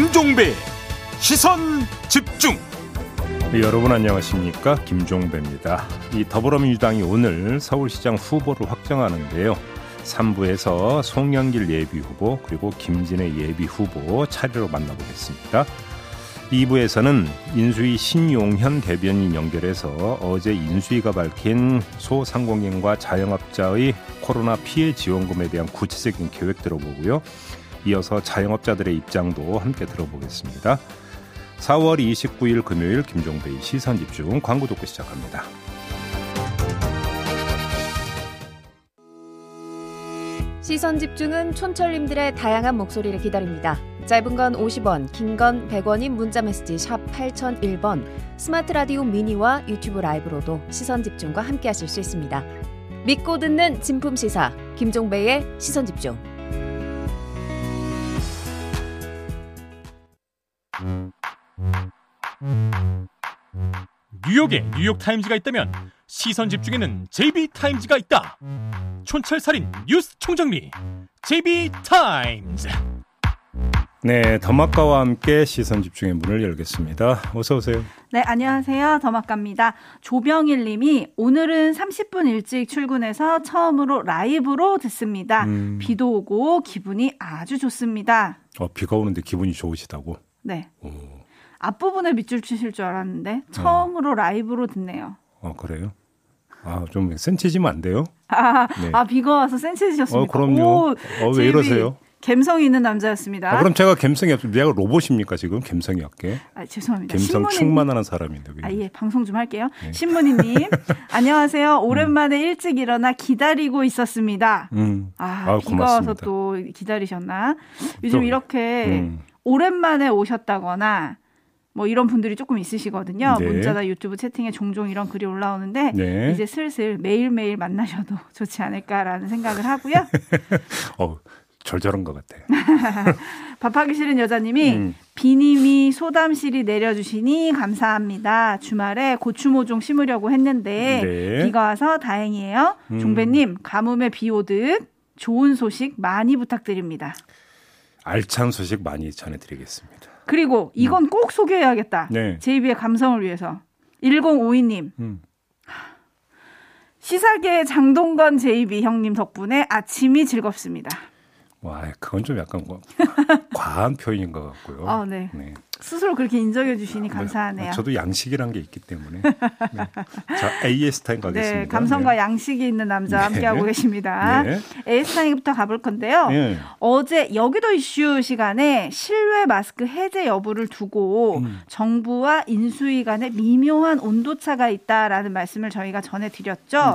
김종배 시선 집중. 네, 여러분 안녕하십니까 김종배입니다. 이 더불어민주당이 오늘 서울시장 후보를 확정하는데요. 3부에서 송영길 예비 후보 그리고 김진애 예비 후보 차례로 만나보겠습니다. 2부에서는 인수위 신용현 대변인 연결해서 어제 인수위가 밝힌 소상공인과 자영업자의 코로나 피해 지원금에 대한 구체적인 계획 들어보고요. 이어서 자영업자들의 입장도 함께 들어보겠습니다. 4월 29일 금요일 김종배의 시선 집중 광고 듣고 시작합니다. 시선 집중은 촌철님들의 다양한 목소리를 기다립니다. 짧은 건 50원, 긴 건 100원인 문자 메시지 샵 8001번, 스마트 라디오 미니와 유튜브 라이브로도 시선 집중과 함께 하실 수 있습니다. 믿고 듣는 진품 시사 김종배의 시선 집중. 뉴욕에 뉴욕타임즈가 있다면 시선 집중에는 JB타임즈가 있다. 촌철살인 뉴스 총정리 JB타임즈. 네, 더마카와 함께 시선 집중의 문을 열겠습니다. 어서 오세요. 네, 안녕하세요. 더마카입니다. 조병일 님이 오늘은 30분 일찍 출근해서 처음으로 라이브로 듣습니다. 음. 비도 오고 기분이 아주 좋습니다. 어, 비가 오는데 기분이 좋으시다고? 네. 오. 앞부분에 밑줄 치실 줄 알았는데 처음으로 어. 라이브로 듣네요. 어, 그래요? 아, 좀 센치지면 안 돼요? 아, 네. 아 비가 와서 센치지셨습니까? 어, 그럼요. 오, 어, 왜 이러세요? 감성이 있는 남자였습니다. 아, 그럼 제가 감성이 없, 내가 로봇입니까 지금 감성이 없게? 아, 죄송합니다. 신문인... 충만하는 사람인데. 아, 예, 방송 좀 할게요. 네. 신문이님, 안녕하세요. 오랜만에 음. 일찍 일어나 기다리고 있었습니다. 음. 아, 아 비가 고맙습니다. 와서 또 기다리셨나? 요즘 또, 이렇게 음. 오랜만에 오셨다거나 뭐 이런 분들이 조금 있으시거든요. 네. 문자나 유튜브 채팅에 종종 이런 글이 올라오는데 네. 이제 슬슬 매일매일 만나셔도 좋지 않을까라는 생각을 하고요. 어, 절절한 것 같아. 밥하기 싫은 여자님이 음. 비님이 소담실이 내려주시니 감사합니다. 주말에 고추모종 심으려고 했는데 네. 비가 와서 다행이에요. 음. 종배님 가뭄에 비 오듯 좋은 소식 많이 부탁드립니다. 알찬 소식 많이 전해드리겠습니다. 그리고 이건 음. 꼭 소개해야겠다. 네. 제이비의 감성을 위해서. 1052님. 음. 시사계 장동건 JB 형님 덕분에 아침이 즐겁습니다. 와, 그건 좀 약간 뭐 과한 표현인 것 같고요. 아, 네. 네. 스스로 그렇게 인정해 주시니 아, 네. 감사하네요. 저도 양식이란 게 있기 때문에. 네. 자, AS 타임 가겠습니다. 네, 감성과 네. 양식이 있는 남자 네. 함께하고 계십니다. 네. AS 타임부터 가볼 건데요. 네. 어제 여기도 이슈 시간에 실외 마스크 해제 여부를 두고 음. 정부와 인수위 간에 미묘한 온도차가 있다라는 말씀을 저희가 전해드렸죠.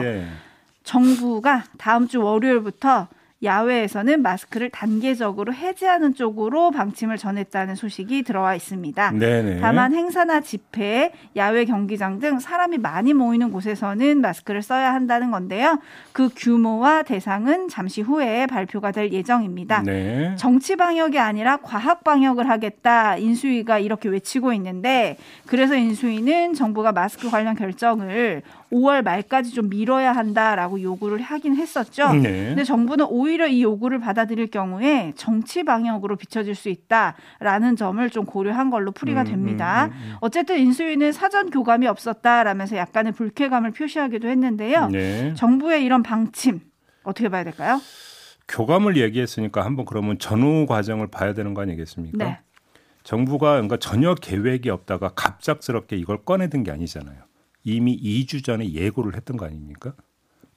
정부가 다음 주 월요일부터 야외에서는 마스크를 단계적으로 해제하는 쪽으로 방침을 전했다는 소식이 들어와 있습니다. 네네. 다만 행사나 집회, 야외 경기장 등 사람이 많이 모이는 곳에서는 마스크를 써야 한다는 건데요. 그 규모와 대상은 잠시 후에 발표가 될 예정입니다. 네. 정치 방역이 아니라 과학 방역을 하겠다 인수위가 이렇게 외치고 있는데 그래서 인수위는 정부가 마스크 관련 결정을 5월 말까지 좀 미뤄야 한다라고 요구를 하긴 했었죠. 네. 근데 정부는 오히려 이 요구를 받아들일 경우에 정치 방역으로 비춰질 수 있다라는 점을 좀 고려한 걸로 풀이가 음, 됩니다. 음, 음, 음. 어쨌든 인수위는 사전 교감이 없었다라면서 약간의 불쾌감을 표시하기도 했는데요. 네. 정부의 이런 방침 어떻게 봐야 될까요? 교감을 얘기했으니까 한번 그러면 전후 과정을 봐야 되는 거 아니겠습니까? 네. 정부가 그러니까 전혀 계획이 없다가 갑작스럽게 이걸 꺼내든 게 아니잖아요. 이미 2주 전에 예고를 했던 거 아닙니까?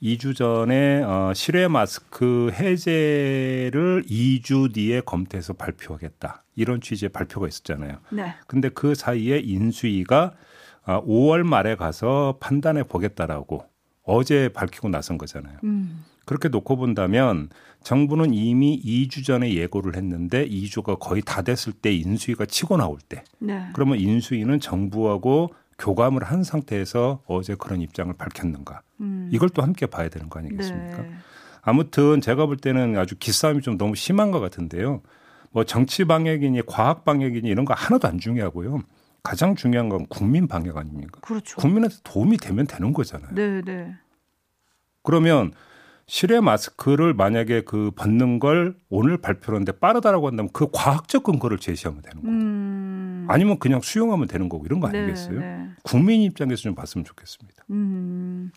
2주 전에 어, 실외 마스크 해제를 2주 뒤에 검토해서 발표하겠다. 이런 취지의 발표가 있었잖아요. 네. 근데 그 사이에 인수위가 어, 5월 말에 가서 판단해 보겠다라고 어제 밝히고 나선 거잖아요. 음. 그렇게 놓고 본다면 정부는 이미 2주 전에 예고를 했는데 2주가 거의 다 됐을 때 인수위가 치고 나올 때 네. 그러면 인수위는 정부하고 교감을 한 상태에서 어제 그런 입장을 밝혔는가. 음. 이걸 또 함께 봐야 되는 거 아니겠습니까? 네. 아무튼 제가 볼 때는 아주 기싸움이 좀 너무 심한 것 같은데요. 뭐 정치 방역이니 과학 방역이니 이런 거 하나도 안 중요하고요. 가장 중요한 건 국민 방역 아닙니까? 그렇죠. 국민한테 도움이 되면 되는 거잖아요. 네, 네. 그러면 실외 마스크를 만약에 그 벗는 걸 오늘 발표하는데 빠르다라고 한다면 그 과학적 근거를 제시하면 되는 거예요. 음. 아니면 그냥 수용하면 되는 거고 이런 거 네, 아니겠어요? 네. 국민 입장에서 좀 봤으면 좋겠습니다. 음.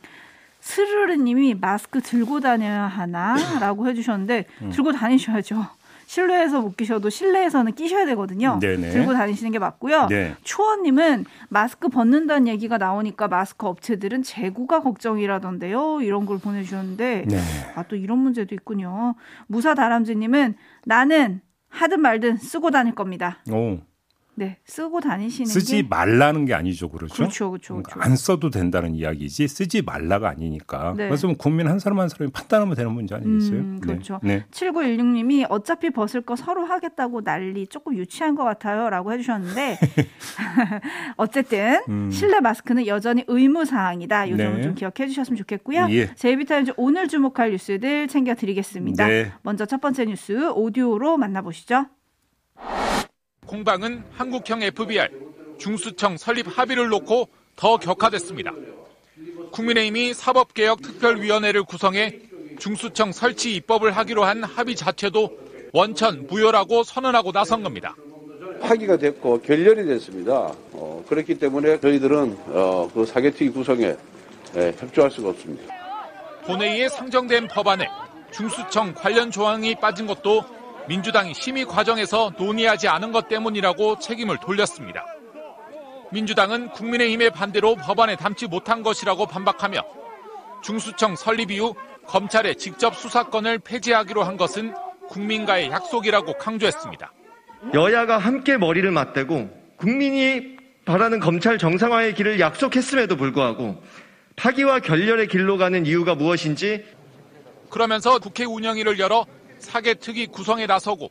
스르르님이 마스크 들고 다녀야 하나라고 해주셨는데 음. 들고 다니셔야죠. 실내에서 못 끼셔도 실내에서는 끼셔야 되거든요. 네네. 들고 다니시는 게 맞고요. 네. 초원님은 마스크 벗는다는 얘기가 나오니까 마스크 업체들은 재고가 걱정이라던데요. 이런 걸 보내주셨는데 네. 아또 이런 문제도 있군요. 무사 다람쥐님은 나는 하든 말든 쓰고 다닐 겁니다. 오. 네, 쓰고 다니시는 쓰지 게... 말라는 게 아니죠, 그렇죠? 그렇죠, 그렇죠, 그렇죠. 안 써도 된다는 이야기지 쓰지 말라가 아니니까. 네. 그래서 뭐 국민 한 사람 한 사람이 판단하면 되는 문제 아니겠어요? 음, 네. 그렇죠. 네. 7916님이 어차피 벗을 거 서로 하겠다고 난리 조금 유치한 것 같아요라고 해주셨는데 어쨌든 음. 실내 마스크는 여전히 의무 사항이다. 이 점을 네. 좀 기억해 주셨으면 좋겠고요. 예. 제이비타임즈 오늘 주목할 뉴스들 챙겨드리겠습니다. 네. 먼저 첫 번째 뉴스 오디오로 만나보시죠. 공방은 한국형 FBR 중수청 설립 합의를 놓고 더 격화됐습니다. 국민의힘이 사법개혁특별위원회를 구성해 중수청 설치 입법을 하기로 한 합의 자체도 원천 무효라고 선언하고 나선 겁니다. 합의가 됐고 결렬이 됐습니다. 어, 그렇기 때문에 저희들은 어, 그 사개특위 구성에 예, 협조할 수가 없습니다. 본회의에 상정된 법안에 중수청 관련 조항이 빠진 것도 민주당이 심의 과정에서 논의하지 않은 것 때문이라고 책임을 돌렸습니다. 민주당은 국민의힘의 반대로 법안에 담지 못한 것이라고 반박하며 중수청 설립 이후 검찰의 직접 수사권을 폐지하기로 한 것은 국민과의 약속이라고 강조했습니다. 여야가 함께 머리를 맞대고 국민이 바라는 검찰 정상화의 길을 약속했음에도 불구하고 파기와 결렬의 길로 가는 이유가 무엇인지 그러면서 국회 운영위를 열어 사개특위 구성에 나서고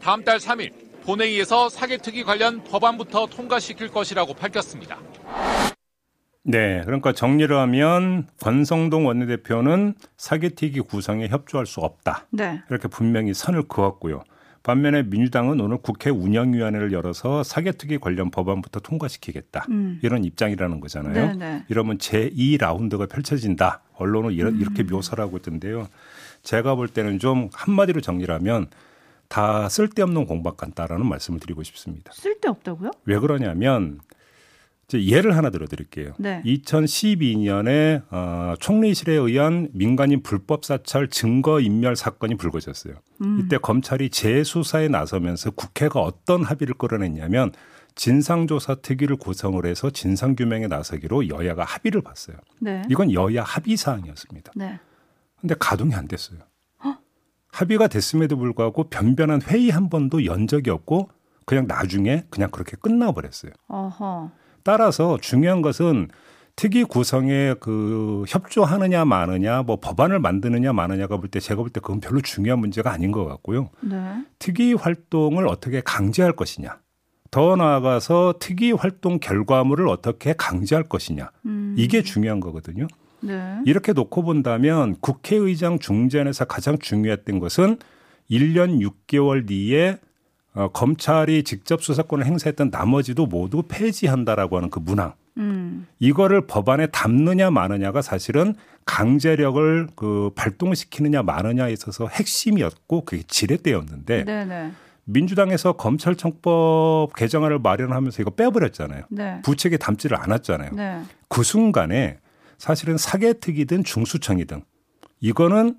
다음 달 3일 본회의에서 사개특위 관련 법안부터 통과시킬 것이라고 밝혔습니다. 네, 그러니까 정리를 하면 권성동 원내대표는 사개특위 구성에 협조할 수 없다. 네. 이렇게 분명히 선을 그었고요. 반면에 민주당은 오늘 국회 운영위원회를 열어서 사개특위 관련 법안부터 통과시키겠다. 음. 이런 입장이라는 거잖아요. 네네. 네. 이러면 제2라운드가 펼쳐진다. 언론은 이렇게 음. 묘사를 하고 있던데요. 제가 볼 때는 좀 한마디로 정리하면 다 쓸데없는 공박 같다라는 말씀을 드리고 싶습니다. 쓸데없다고요? 왜 그러냐면 이제 예를 하나 들어드릴게요. 네. 2012년에 어, 총리실에 의한 민간인 불법 사찰 증거 인멸 사건이 불거졌어요. 음. 이때 검찰이 재수사에 나서면서 국회가 어떤 합의를 끌어냈냐면 진상조사 특위를 구성을 해서 진상규명에 나서기로 여야가 합의를 봤어요. 네. 이건 여야 합의 사항이었습니다. 네. 근데 가동이 안 됐어요. 어? 합의가 됐음에도 불구하고 변변한 회의 한 번도 연 적이 없고 그냥 나중에 그냥 그렇게 끝나버렸어요. 어허. 따라서 중요한 것은 특위 구성에 그 협조하느냐 마느냐 뭐 법안을 만드느냐 마느냐가 볼 때 제가 볼 때 그건 별로 중요한 문제가 아닌 것 같고요. 네. 특위 활동을 어떻게 강제할 것이냐. 더 나아가서 특위 활동 결과물을 어떻게 강제할 것이냐. 음. 이게 중요한 거거든요. 네. 이렇게 놓고 본다면 국회의장 중재안에서 가장 중요했던 것은 1년 6개월 뒤에 어, 검찰이 직접 수사권을 행사했던 나머지도 모두 폐지한다라고 하는 그 문항. 음. 이거를 법안에 담느냐 마느냐가 사실은 강제력을 그 발동시키느냐 마느냐에 있어서 핵심이었고 그게 지렛대였는데 네네. 민주당에서 검찰청법 개정안을 마련하면서 이거 빼버렸잖아요. 네. 부책에 담지를 않았잖아요. 네. 그 순간에 사실은 사개특위든 중수청이든 이거는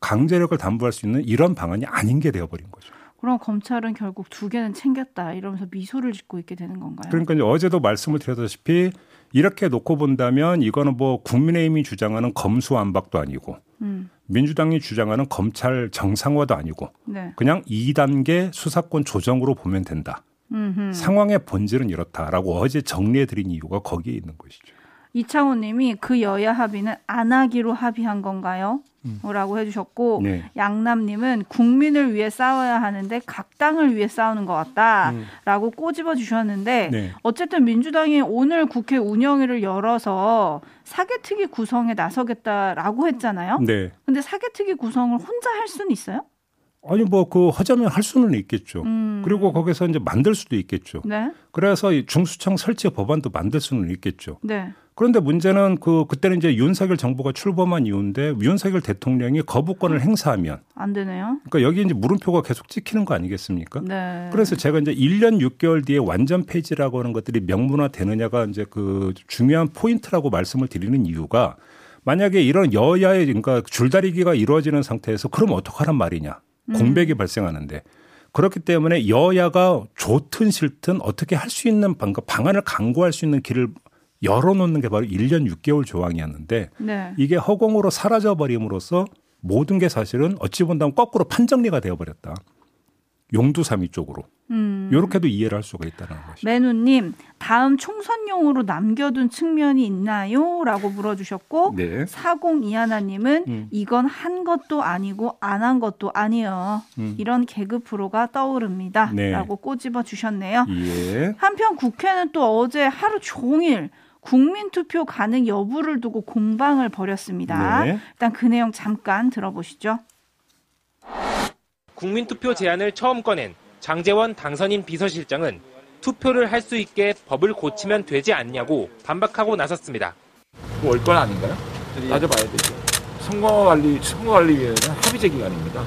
강제력을 담보할 수 있는 이런 방안이 아닌 게 되어버린 거죠. 그럼 검찰은 결국 두 개는 챙겼다 이러면서 미소를 짓고 있게 되는 건가요? 그러니까 이제 어제도 말씀을 드렸다시피 이렇게 놓고 본다면 이거는 뭐 국민의힘이 주장하는 검수안박도 아니고 음. 민주당이 주장하는 검찰 정상화도 아니고 네. 그냥 2단계 수사권 조정으로 보면 된다. 음흠. 상황의 본질은 이렇다라고 어제 정리해 드린 이유가 거기에 있는 것이죠. 이창호 님이 그 여야 합의는 안 하기로 합의한 건가요? 음. 라고 해주셨고 네. 양남님은 국민을 위해 싸워야 하는데 각 당을 위해 싸우는 것 같다라고 음. 꼬집어 주셨는데 네. 어쨌든 민주당이 오늘 국회 운영위를 열어서 사개특위 구성에 나서겠다라고 했잖아요. 네. 근데 사개특위 구성을 혼자 할 수는 있어요? 아니 뭐 그 하자면 할 수는 있겠죠. 음. 그리고 거기서 이제 만들 수도 있겠죠. 네. 그래서 중수청 설치 법안도 만들 수는 있겠죠. 네. 그런데 문제는 그 그때는 이제 윤석열 정부가 출범한 이유인데 윤석열 대통령이 거부권을 행사하면 안 되네요. 그러니까 여기 이제 물음표가 계속 찍히는 거 아니겠습니까? 네. 그래서 제가 이제 1년 6개월 뒤에 완전 폐지라고 하는 것들이 명문화 되느냐가 이제 그 중요한 포인트라고 말씀을 드리는 이유가 만약에 이런 여야의 그러니까 줄다리기가 이루어지는 상태에서 그럼 어떡하란 말이냐. 공백이 음. 발생하는데 그렇기 때문에 여야가 좋든 싫든 어떻게 할 수 있는 방, 방안을 강구할 수 있는 길을 열어놓는 게 바로 1년 6개월 조항이었는데 네. 이게 허공으로 사라져 버림으로써 모든 게 사실은 어찌 본다면 거꾸로 판정리가 되어버렸다. 용두삼이 쪽으로. 음. 이렇게도 이해를 할 수가 있다는 것이죠. 매누님, 다음 총선용으로 남겨둔 측면이 있나요? 라고 물어주셨고, 네. 4021님은 음. 이건 한 것도 아니고 안 한 것도 아니에요. 음. 이런 개그 프로가 떠오릅니다. 네. 라고 꼬집어 주셨네요. 예. 한편 국회는 또 어제 하루 종일 국민 투표 가능 여부를 두고 공방을 벌였습니다. 네. 일단 그 내용 잠깐 들어보시죠. 국민 투표 제안을 처음 꺼낸 장재원 당선인 비서실장은 투표를 할 수 있게 법을 고치면 되지 않냐고 반박하고 나섰습니다. 월권 아닌가요? 따져봐야 되죠. 선거관리, 선거관리위원회는 합의제 기관입니다.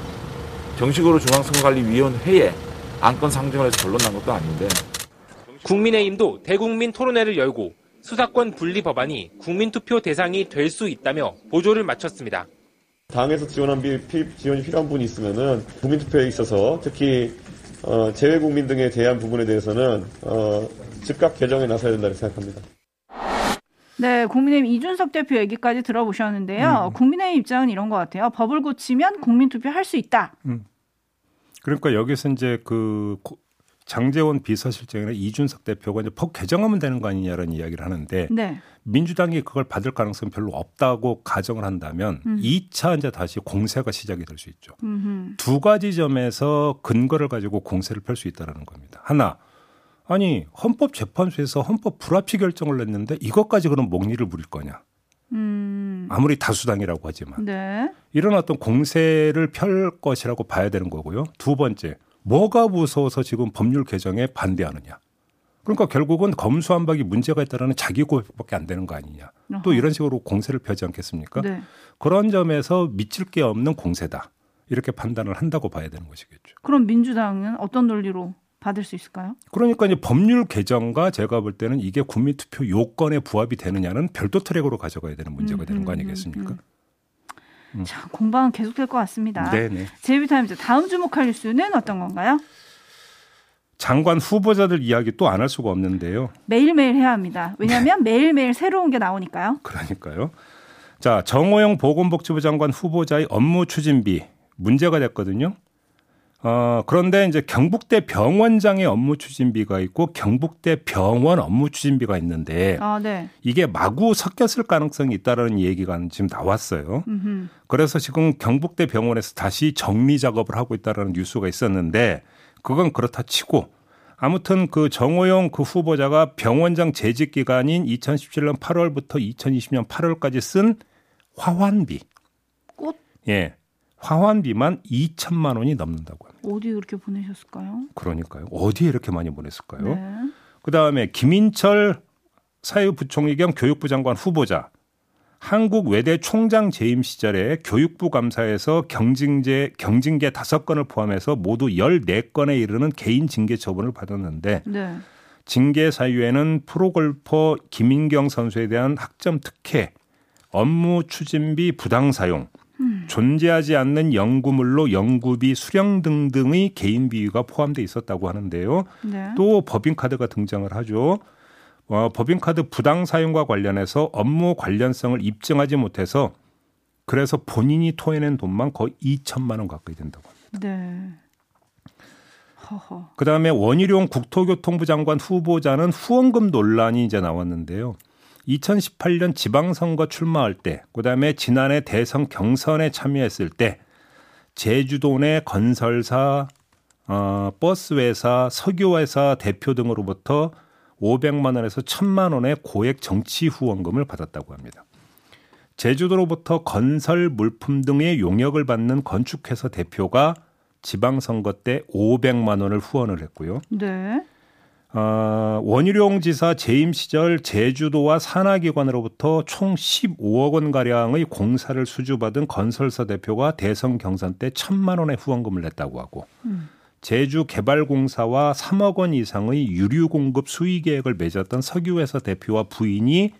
정식으로 중앙선거관리위원회에 안건 상정을 해서 결론 난 것도 아닌데. 국민의힘도 대국민 토론회를 열고 수사권 분리 법안이 국민투표 대상이 될 수 있다며 보조를 마쳤습니다. 당에서 지원한 비, 지원이 필요한 분이 있으면은 국민투표에 있어서 특히 어, 재외국민 등에 대한 부분에 대해서는 어, 즉각 개정에 나서야 된다고 생각합니다. 네, 국민의힘 이준석 대표 얘기까지 들어보셨는데요. 음. 국민의힘 입장은 이런 것 같아요. 법을 고치면 국민투표 할 수 있다. 음. 그러니까 여기서 이제 그 장재원 비서실장이나 이준석 대표가 이제 법 개정하면 되는 거 아니냐라는 이야기를 하는데 네. 민주당이 그걸 받을 가능성이 별로 없다고 가정을 한다면 음. 2차 이제 다시 공세가 시작이 될 수 있죠. 음흠. 두 가지 점에서 근거를 가지고 공세를 펼 수 있다라는 겁니다. 하나 아니 헌법재판소에서 헌법 불합치 결정을 냈는데 이것까지 그럼 목리를 부릴 거냐? 음. 아무리 다수당이라고 하지만 네. 이런 어떤 공세를 펼 것이라고 봐야 되는 거고요. 두 번째 뭐가 무서워서 지금 법률 개정에 반대하느냐. 그러니까 결국은 검수한박이 문제가 있다라는 자기 고백밖에 안 되는 거 아니냐. 어허. 또 이런 식으로 공세를 펴지 않겠습니까? 네. 그런 점에서 미칠 게 없는 공세다. 이렇게 판단을 한다고 봐야 되는 것이겠죠. 그럼 민주당은 어떤 논리로 받을 수 있을까요? 그러니까 이제 법률 개정과 제가 볼 때는 이게 국민투표 요건에 부합이 되느냐는 별도 트랙으로 가져가야 되는 문제가 음, 되는 거 음, 음, 아니겠습니까? 음, 음. 음. 자, 공방은 계속될 것 같습니다. 네네. 제이비타임즈 다음 주목할 뉴스는 어떤 건가요? 장관 후보자들 이야기 또 안 할 수가 없는데요. 매일매일 해야 합니다. 왜냐하면 네. 매일매일 새로운 게 나오니까요. 그러니까요. 자, 정호영 보건복지부 장관 후보자의 업무 추진비 문제가 됐거든요. 어, 그런데 이제 경북대 병원장의 업무 추진비가 있고 경북대 병원 업무 추진비가 있는데 아, 네. 이게 마구 섞였을 가능성이 있다라는 얘기가 지금 나왔어요. 음흠. 그래서 지금 경북대 병원에서 다시 정리 작업을 하고 있다라는 뉴스가 있었는데 그건 그렇다 치고 아무튼 그 정호영 그 후보자가 병원장 재직 기간인 2017년 8월부터 2020년 8월까지 쓴 화환비. 꽃? 예. 화환비만 2천만 원이 넘는다고 합니다. 어디 그렇게 보내셨을까요? 그러니까요. 어디에 이렇게 많이 보냈을까요? 네. 그 다음에 김인철 사회부총리 겸 교육부 장관 후보자 한국 외대 총장 재임 시절에 교육부 감사에서 경징제 경징계 다섯 건을 포함해서 모두 14건에 이르는 개인 징계 처분을 받았는데 네. 징계 사유에는 프로골퍼 김인경 선수에 대한 학점 특혜, 업무 추진비 부당 사용, 음. 존재하지 않는 연구물로 연구비 수령 등등의 개인 비위가 포함돼 있었다고 하는데요. 네. 또 법인카드가 등장을 하죠. 어, 법인카드 부당 사용과 관련해서 업무 관련성을 입증하지 못해서 그래서 본인이 토해낸 돈만 거의 2천만 원 가까이 된다고 합니다. 네. 그다음에 원희룡 국토교통부 장관 후보자는 후원금 논란이 이제 나왔는데요. 2018년 지방선거 출마할 때, 그 다음에 지난해 대선 경선에 참여했을 때 제주도 내 건설사, 어, 버스회사, 석유회사 대표 등으로부터 500만 원에서 1000만 원의 고액 정치 후원금을 받았다고 합니다. 제주도로부터 건설 물품 등의 용역을 받는 건축회사 대표가 지방선거 때 500만 원을 후원을 했고요. 네. 어, 원희룡 지사 재임 시절 제주도와 산하기관으로부터 총 15억 원 가량의 공사를 수주받은 건설사 대표가 대선 경선 때 천만 원의 후원금을 냈다고 하고 음. 제주 개발공사와 3억 원 이상의 유류 공급 수의 계획을 맺었던 석유회사 대표와 부인이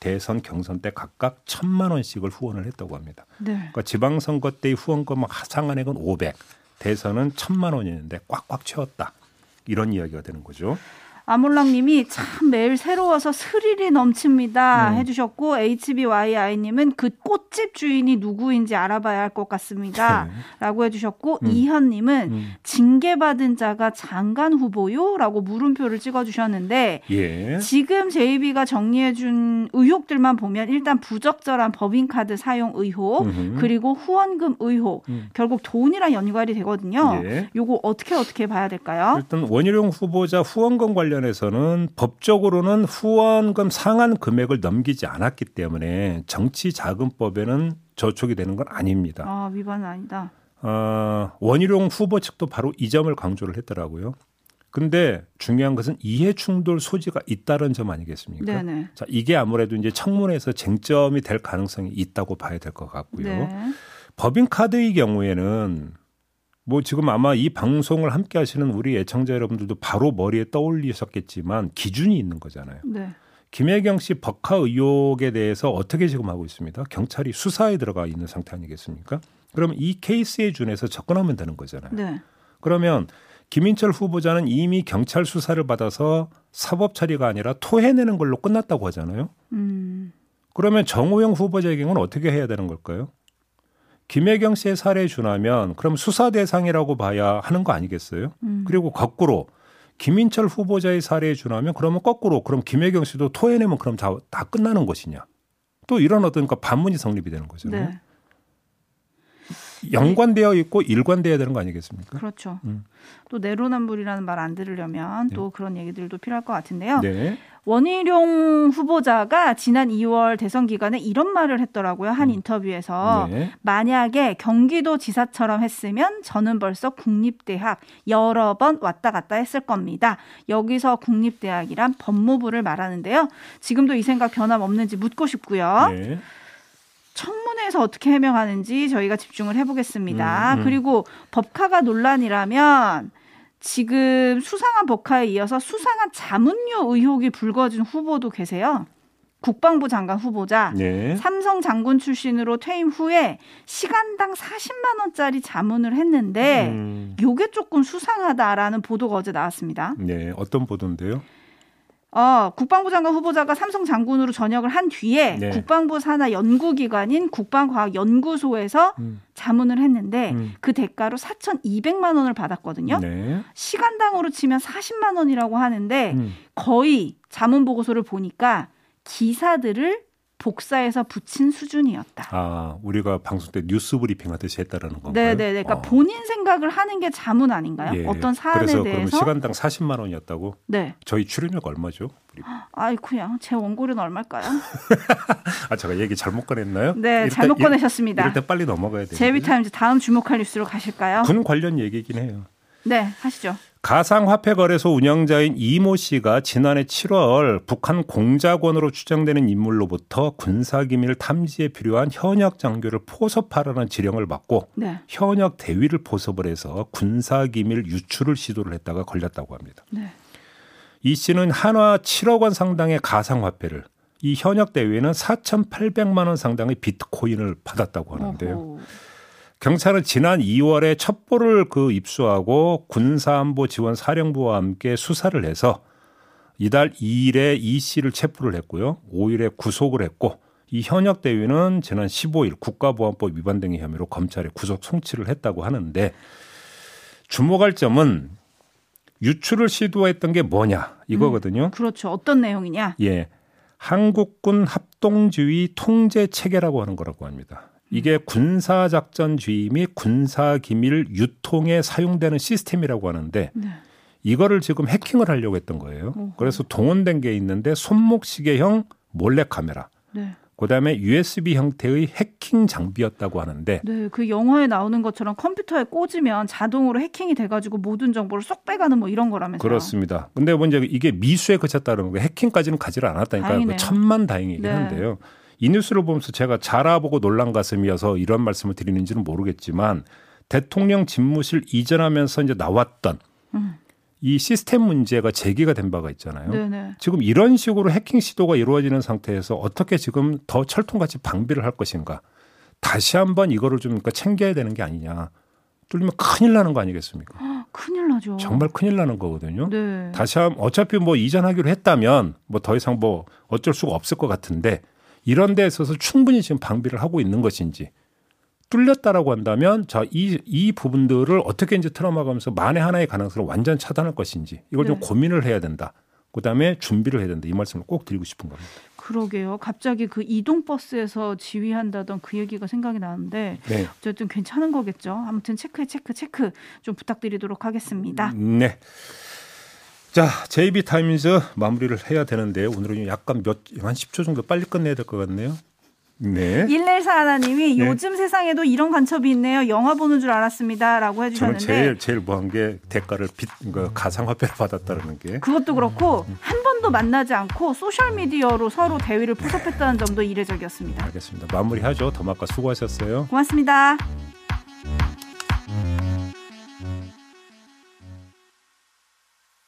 대선 경선 때 각각 천만 원씩을 후원을 했다고 합니다. 네. 그러니까 지방선거 때의 후원금 상한액은 500, 대선은 천만 원이었는데 꽉꽉 채웠다. 이런 이야기가 되는 거죠. 아몰랑님이 참 매일 새로워서 스릴이 넘칩니다 음. 해주셨고 HBYI님은 그 꽃집 주인이 누구인지 알아봐야 할 것 같습니다라고 네. 해주셨고 음. 이현님은 음. 징계받은 자가 장관 후보요라고 물음표를 찍어주셨는데 예. 지금 JB가 정리해준 의혹들만 보면 일단 부적절한 법인카드 사용 의혹 음흠. 그리고 후원금 의혹 음. 결국 돈이랑 연관이 되거든요. 예. 요거 어떻게 어떻게 봐야 될까요? 일단 원희룡 후보자 후원금 관련 관련해서는 법적으로는 후원금 상한 금액을 넘기지 않았기 때문에 정치자금법에는 저촉이 되는 건 아닙니다. 아, 위반은 아니다. 어, 원희룡 후보 측도 바로 이 점을 강조를 했더라고요. 근데 중요한 것은 이해 충돌 소지가 있다는 점 아니겠습니까? 네네. 자, 이게 아무래도 이제 청문회에서 쟁점이 될 가능성이 있다고 봐야 될 것 같고요. 네. 법인카드의 경우에는 뭐 지금 아마 이 방송을 함께 하시는 우리 애청자 여러분들도 바로 머리에 떠올리셨겠지만 기준이 있는 거잖아요. 네. 김혜경 씨 법카 의혹에 대해서 어떻게 지금 하고 있습니다. 경찰이 수사에 들어가 있는 상태 아니겠습니까? 그러면 이 케이스에 준해서 접근하면 되는 거잖아요. 네. 그러면 김인철 후보자는 이미 경찰 수사를 받아서 사법 처리가 아니라 토해내는 걸로 끝났다고 하잖아요. 음. 그러면 정호영 후보자의 경우는 어떻게 해야 되는 걸까요? 김혜경 씨의 사례에 준하면 그럼 수사 대상이라고 봐야 하는 거 아니겠어요? 음. 그리고 거꾸로 김인철 후보자의 사례에 준하면 그러면 거꾸로 그럼 김혜경 씨도 토해내면 그럼 다, 다 끝나는 것이냐? 또 이런 어떤 그 반문이 성립이 되는 거잖아요. 네. 연관되어 있고 일관되어야 되는 거 아니겠습니까? 그렇죠. 음. 또 내로남불이라는 말 안 들으려면 네. 또 그런 얘기들도 필요할 것 같은데요. 네. 원희룡 후보자가 지난 2월 대선 기간에 이런 말을 했더라고요. 한 음. 인터뷰에서 네. 만약에 경기도 지사처럼 했으면 저는 벌써 국립대학 여러 번 왔다 갔다 했을 겁니다. 여기서 국립대학이란 법무부를 말하는데요. 지금도 이 생각 변함없는지 묻고 싶고요. 네. 청문회에서 어떻게 해명하는지 저희가 집중을 해보겠습니다. 음, 음. 그리고 법카가 논란이라면 지금 수상한 법카에 이어서 수상한 자문료 의혹이 불거진 후보도 계세요. 국방부 장관 후보자 네. 삼성 장군 출신으로 퇴임 후에 시간당 40만 원짜리 자문을 했는데 음. 요게 조금 수상하다라는 보도가 어제 나왔습니다. 네, 어떤 보도인데요? 어, 국방부 장관 후보자가 삼성 장군으로 전역을 한 뒤에 네. 국방부 산하 연구기관인 국방과학연구소에서 음. 자문을 했는데 음. 그 대가로 4,200만 원을 받았거든요. 네. 시간당으로 치면 40만 원이라고 하는데 음. 거의 자문 보고서를 보니까 기사들을 복사해서 붙인 수준이었다. 아, 우리가 방송 때 뉴스 브리핑 하듯이 했다라는 건가요? 네, 네. 그러니까 어. 본인 생각을 하는 게 자문 아닌가요? 예. 어떤 사안에 그래서 대해서 그러면 시간당 40만 원이었다고? 네. 저희 출연료가 얼마죠? 아이 그냥 제 원고료는 얼마일까요? 아 제가 얘기 잘못 꺼냈나요? 네, 잘못 꺼내셨습니다. 이럴 때 빨리 넘어가야 돼요. JB TIMES 다음 주목할 뉴스로 가실까요? 군 관련 얘기긴 해요. 네, 하시죠. 가상화폐 거래소 운영자인 이모 씨가 지난해 7월 북한 공작원으로 추정되는 인물로부터 군사기밀 탐지에 필요한 현역 장교를 포섭하라는 지령을 받고 네. 현역 대위를 포섭을 해서 군사기밀 유출을 시도를 했다가 걸렸다고 합니다. 네. 이 씨는 한화 7억 원 상당의 가상화폐를 이 현역 대위는 4,800만 원 상당의 비트코인을 받았다고 하는데요. 어허. 경찰은 지난 2월에 첩보를 그 입수하고 군사안보 지원 사령부와 함께 수사를 해서 이달 2일에 이 씨를 체포를 했고요. 5일에 구속을 했고 이 현역 대위는 지난 15일 국가보안법 위반 등의 혐의로 검찰에 구속 송치를 했다고 하는데 주목할 점은 유출을 시도했던 게 뭐냐 이거거든요. 음, 그렇죠. 어떤 내용이냐? 예. 한국군 합동지휘 통제 체계라고 하는 거라고 합니다. 이게 군사작전주의 및 군사기밀 유통에 사용되는 시스템이라고 하는데 네. 이거를 지금 해킹을 하려고 했던 거예요. 어허. 그래서 동원된 게 있는데 손목시계형 몰래카메라. 네. 그다음에 USB 형태의 해킹 장비였다고 하는데 네, 그 영화에 나오는 것처럼 컴퓨터에 꽂으면 자동으로 해킹이 돼 가지고 모든 정보를 쏙 빼가는 뭐 이런 거라면서요. 그렇습니다. 근데 먼저 뭐 이게 미수에 그쳤다는 거 해킹까지는 가지를 않았다니까 그 천만 다행이긴 네. 한데요. 이 뉴스를 보면서 제가 자라보고 놀란 가슴이어서 이런 말씀을 드리는지는 모르겠지만 대통령 집무실 이전하면서 이제 나왔던 음. 이 시스템 문제가 제기가 된 바가 있잖아요. 네네. 지금 이런 식으로 해킹 시도가 이루어지는 상태에서 어떻게 지금 더 철통같이 방비를 할 것인가? 다시 한번 이거를 좀 그러니까 챙겨야 되는 게 아니냐. 뚫리면 큰일 나는 거 아니겠습니까? 아, 큰일 나죠. 정말 큰일 나는 거거든요. 네. 다시 한번 어차피 뭐 이전하기로 했다면 뭐 더 이상 뭐 어쩔 수가 없을 것 같은데 이런 데 있어서 충분히 지금 방비를 하고 있는 것인지 뚫렸다라고 한다면 자, 이, 이 부분들을 어떻게 이제 틀어막으면서 만에 하나의 가능성을 완전 차단할 것인지 이걸 네. 좀 고민을 해야 된다. 그 다음에 준비를 해야 된다. 이 말씀을 꼭 드리고 싶은 겁니다. 그러게요. 갑자기 그 이동 버스에서 지휘한다던 그 얘기가 생각이 나는데 네. 어쨌든 괜찮은 거겠죠. 아무튼 체크해 체크 체크 좀 부탁드리도록 하겠습니다. 네. 자, JB 타임즈 마무리를 해야 되는데 오늘은 약간 몇 한 10초 정도 빨리 끝내야 될 것 같네요. 네. 114 하나님이 네. 요즘 세상에도 이런 간첩이 있네요. 영화 보는 줄 알았습니다라고 해주셨는데 저는 제일 제일 뭐한 게 대가를 빚그 가상화폐를 받았다는 게 그것도 그렇고 음. 한 번도 만나지 않고 소셜 미디어로 서로 대위를 포섭했다는 점도 이례적이었습니다. 알겠습니다. 마무리하죠. 더마카 수고하셨어요. 고맙습니다.